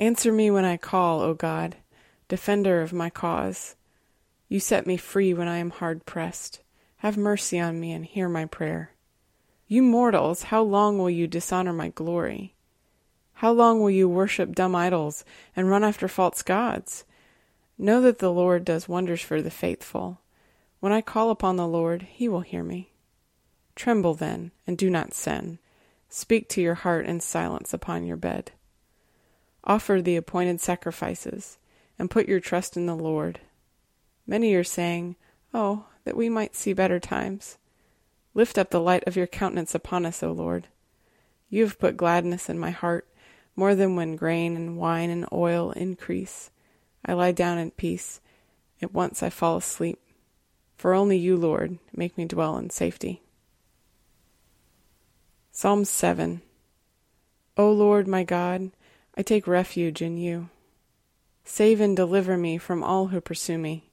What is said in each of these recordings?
Answer me when I call, O God, defender of my cause. You set me free when I am hard pressed. Have mercy on me and hear my prayer. You mortals, how long will you dishonor my glory? How long will you worship dumb idols and run after false gods? Know that the Lord does wonders for the faithful. When I call upon the Lord, he will hear me. Tremble then, and do not sin. Speak to your heart in silence upon your bed. Offer the appointed sacrifices, and put your trust in the Lord. Many are saying, Oh, that we might see better times. Lift up the light of your countenance upon us, O Lord. You have put gladness in my heart, more than when grain and wine and oil increase. I lie down in peace. At once I fall asleep. For only you, Lord, make me dwell in safety. Psalm 7 O Lord my God, I take refuge in you. Save and deliver me from all who pursue me,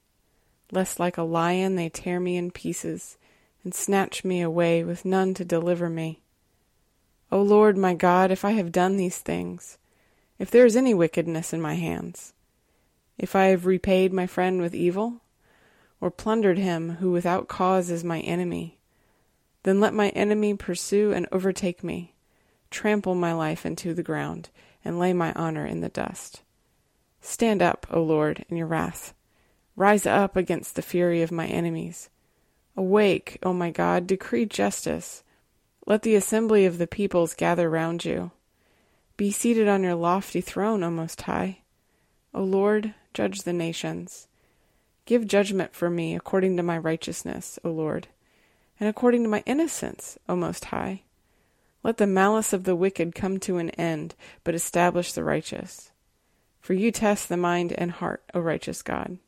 lest like a lion they tear me in pieces and snatch me away with none to deliver me. O Lord my God, if I have done these things, if there is any wickedness in my hands, if I have repaid my friend with evil, or plundered him who without cause is my enemy, then let my enemy pursue and overtake me, trample my life into the ground, and lay my honor in the dust. Stand up, O Lord, in your wrath. Rise up against the fury of my enemies. Awake, O my God, decree justice. Let the assembly of the peoples gather round you. Be seated on your lofty throne, O Most High. O Lord, judge the nations. Give judgment for me according to my righteousness, O Lord, and according to my innocence, O Most High. Let the malice of the wicked come to an end, but establish the righteous. For you test the mind and heart, O righteous God.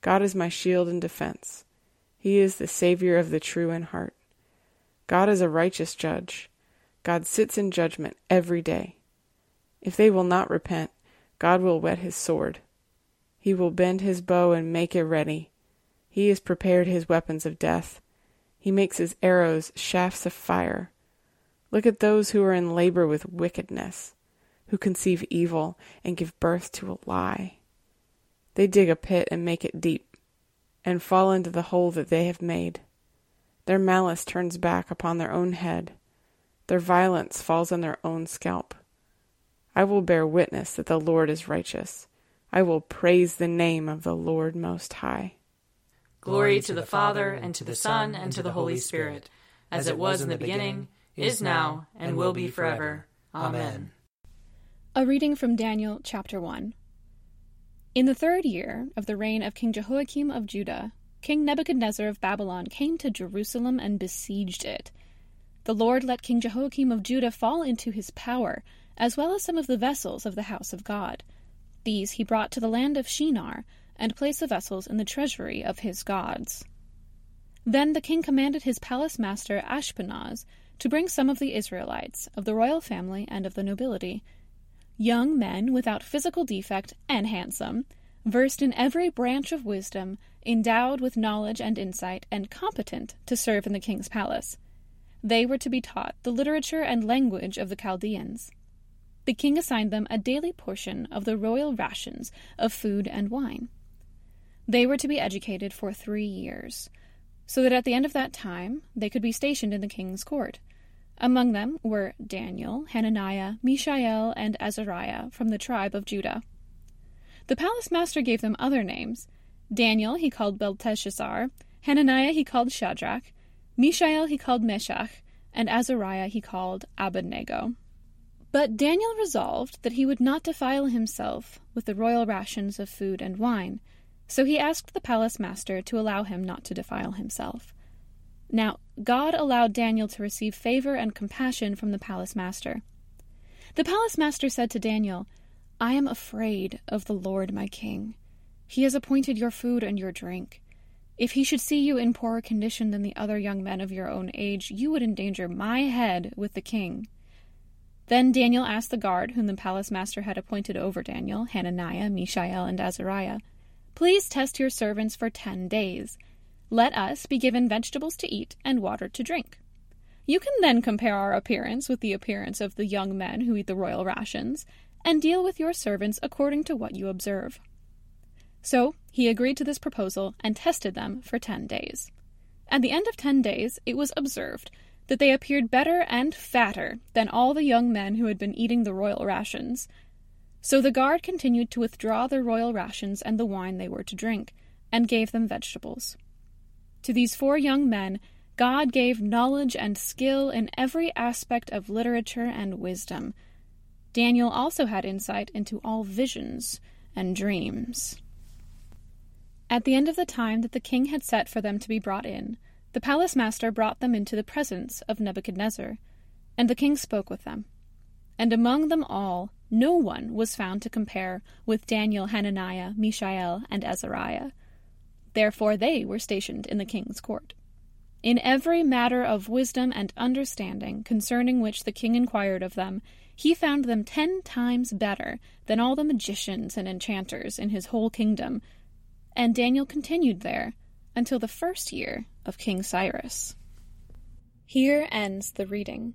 God is my shield and defense. He is the Savior of the true in heart. God is a righteous judge. God sits in judgment every day. If they will not repent, God will whet his sword. He will bend his bow and make it ready. He has prepared his weapons of death. He makes his arrows shafts of fire. Look at those who are in labor with wickedness, who conceive evil and give birth to a lie. They dig a pit and make it deep, and fall into the hole that they have made. Their malice turns back upon their own head. Their violence falls on their own scalp. I will bear witness that the Lord is righteous. I will praise the name of the Lord Most High. Glory to the Father, and to the Son, and to the Holy Spirit, as it was in the beginning is now, and will be forever. Amen. A reading from Daniel chapter 1. In the third year of the reign of King Jehoiakim of Judah, King Nebuchadnezzar of Babylon came to Jerusalem and besieged it. The Lord let King Jehoiakim of Judah fall into his power, as well as some of the vessels of the house of God. These he brought to the land of Shinar, and placed the vessels in the treasury of his gods. Then the king commanded his palace master Ashpenaz to bring some of the Israelites, of the royal family and of the nobility, young men without physical defect and handsome, versed in every branch of wisdom, endowed with knowledge and insight, and competent to serve in the king's palace. They were to be taught the literature and language of the Chaldeans. The king assigned them a daily portion of the royal rations of food and wine. They were to be educated for three years, so that at the end of that time they could be stationed in the king's court Among them were Daniel, Hananiah, Mishael, and Azariah from the tribe of Judah. The palace master gave them other names. Daniel he called Belteshazzar, Hananiah he called Shadrach, Mishael he called Meshach, and Azariah he called Abednego. But Daniel resolved that he would not defile himself with the royal rations of food and wine, so he asked the palace master to allow him not to defile himself. Now, God allowed Daniel to receive favor and compassion from the palace master. The palace master said to Daniel, I am afraid of the Lord my king. He has appointed your food and your drink. If he should see you in poorer condition than the other young men of your own age, you would endanger my head with the king. Then Daniel asked the guard whom the palace master had appointed over Daniel, Hananiah, Mishael, and Azariah, Please test your servants for ten days. Let us be given vegetables to eat and water to drink. You can then compare our appearance with the appearance of the young men who eat the royal rations, and deal with your servants according to what you observe. So he agreed to this proposal and tested them for ten days. At the end of ten days, it was observed that they appeared better and fatter than all the young men who had been eating the royal rations. So the guard continued to withdraw their royal rations and the wine they were to drink, and gave them vegetables. To these four young men, God gave knowledge and skill in every aspect of literature and wisdom. Daniel also had insight into all visions and dreams. At the end of the time that the king had set for them to be brought in, the palace master brought them into the presence of Nebuchadnezzar, and the king spoke with them. And among them all, no one was found to compare with Daniel, Hananiah, Mishael, and Azariah. Therefore they were stationed in the king's court. In every matter of wisdom and understanding concerning which the king inquired of them, he found them ten times better than all the magicians and enchanters in his whole kingdom. And Daniel continued there until the first year of King Cyrus. Here ends the reading.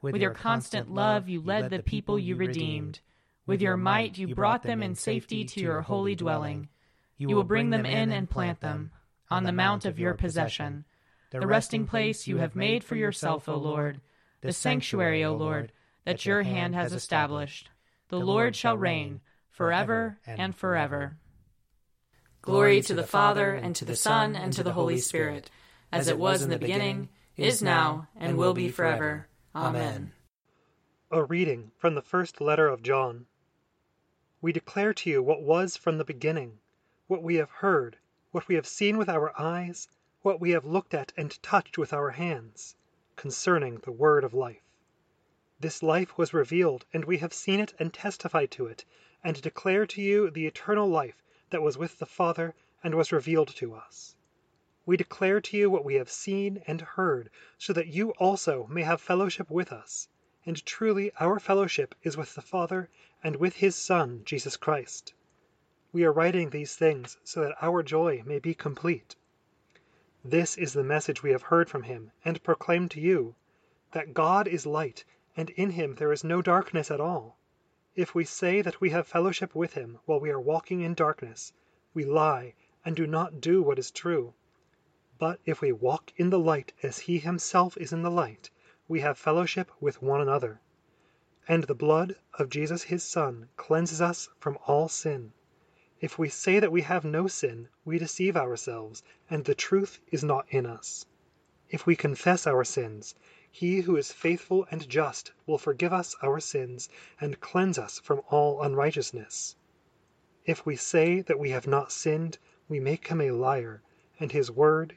With your constant love, you led the people you redeemed. With your might, you brought them in safety to your holy dwelling. You will bring them in and plant them on the mount of your possession, the resting place you have made for yourself, O Lord, the sanctuary, O Lord, that your hand has established. The Lord shall reign forever and forever. Glory to the Father, and to the Son, and to the Holy Spirit, as it was in the beginning, is now, and will be forever. Amen. A reading from the first letter of John. We declare to you what was from the beginning, what we have heard, what we have seen with our eyes, what we have looked at and touched with our hands, concerning the word of life. This life was revealed, and we have seen it and testified to it, and declare to you the eternal life that was with the Father and was revealed to us. We declare to you what we have seen and heard, so that you also may have fellowship with us. And truly our fellowship is with the Father and with his Son, Jesus Christ. We are writing these things so that our joy may be complete. This is the message we have heard from him and proclaim to you that God is light, and in him there is no darkness at all. If we say that we have fellowship with him while we are walking in darkness, we lie and do not do what is true. But if we walk in the light as he himself is in the light, we have fellowship with one another. And the blood of Jesus his Son cleanses us from all sin. If we say that we have no sin, we deceive ourselves, and the truth is not in us. If we confess our sins, He who is faithful and just will forgive us our sins and cleanse us from all unrighteousness. If we say that we have not sinned, we make him a liar, and his word.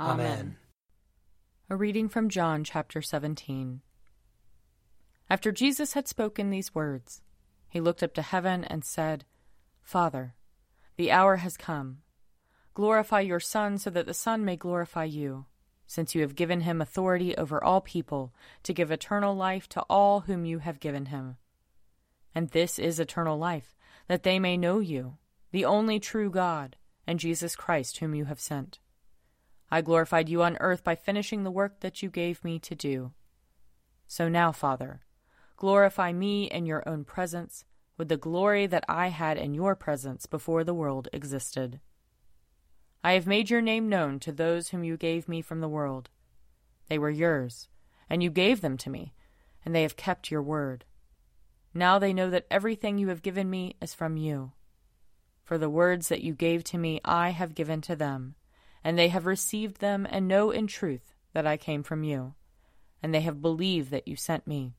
Amen. A reading from John chapter 17. After Jesus had spoken these words, he looked up to heaven and said, Father, the hour has come. Glorify your Son so that the Son may glorify you, since you have given him authority over all people to give eternal life to all whom you have given him. And this is eternal life, that they may know you, the only true God, and Jesus Christ whom you have sent. I glorified you on earth by finishing the work that you gave me to do. So now, Father, Glorify me in your own presence with the glory that I had in your presence before the world existed. I have made your name known to those whom you gave me from the world. They were yours, and you gave them to me, and they have kept your word. Now they know that everything you have given me is from you. For the words that you gave to me I have given to them, and they have received them and know in truth that I came from you, and they have believed that you sent me.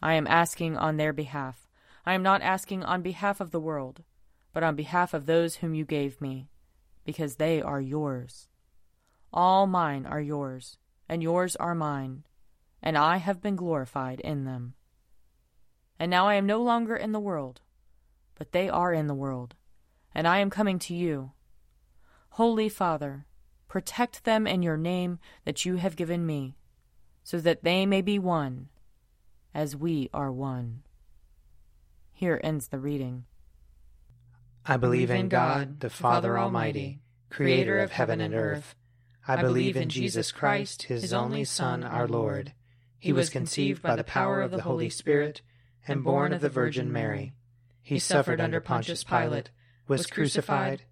I am asking on their behalf. I am not asking on behalf of the world, but on behalf of those whom you gave me, because they are yours. All mine are yours, and yours are mine, and I have been glorified in them. And now I am no longer in the world, but they are in the world, and I am coming to you. Holy Father, protect them in your name that you have given me, so that they may be one as we are one. Here ends the reading. I believe in God, the Father Almighty, creator of heaven and earth. I believe in Jesus Christ, his only Son, our Lord. He was conceived by the power of the Holy Spirit and born of the Virgin Mary. He suffered under Pontius Pilate, was crucified,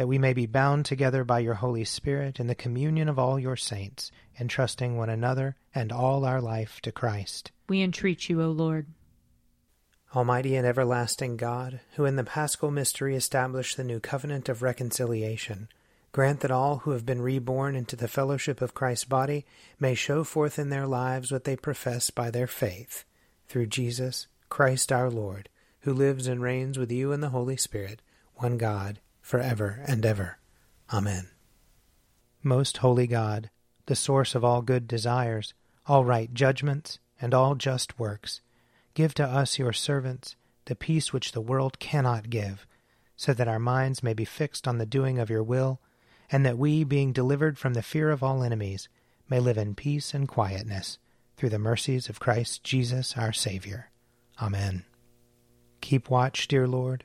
That we may be bound together by your Holy Spirit in the communion of all your saints, entrusting one another and all our life to Christ. We entreat you, O Lord. Almighty and everlasting God, who in the paschal mystery established the new covenant of reconciliation, grant that all who have been reborn into the fellowship of Christ's body may show forth in their lives what they profess by their faith, through Jesus Christ our Lord, who lives and reigns with you in the Holy Spirit, one God, for ever and ever. Amen. Most holy God, the source of all good desires, all right judgments, and all just works, Give to us, your servants, the peace which the world cannot give, so that our minds may be fixed on the doing of your will, and that we, being delivered from the fear of all enemies, may live in peace and quietness, through the mercies of Christ Jesus our Saviour. Amen. Keep watch, dear Lord,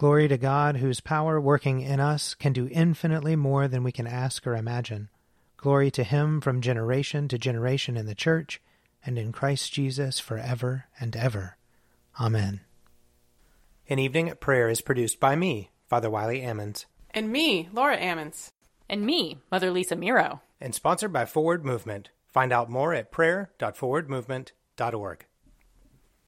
Glory to God, whose power working in us can do infinitely more than we can ask or imagine. Glory to Him from generation to generation in the Church and in Christ Jesus forever and ever. Amen. An Evening at Prayer is produced by me, Father Wiley Ammons. And me, Laura Ammons. And me, Mother Lisa Meirow. And sponsored by Forward Movement. Find out more at prayer.forwardmovement.org.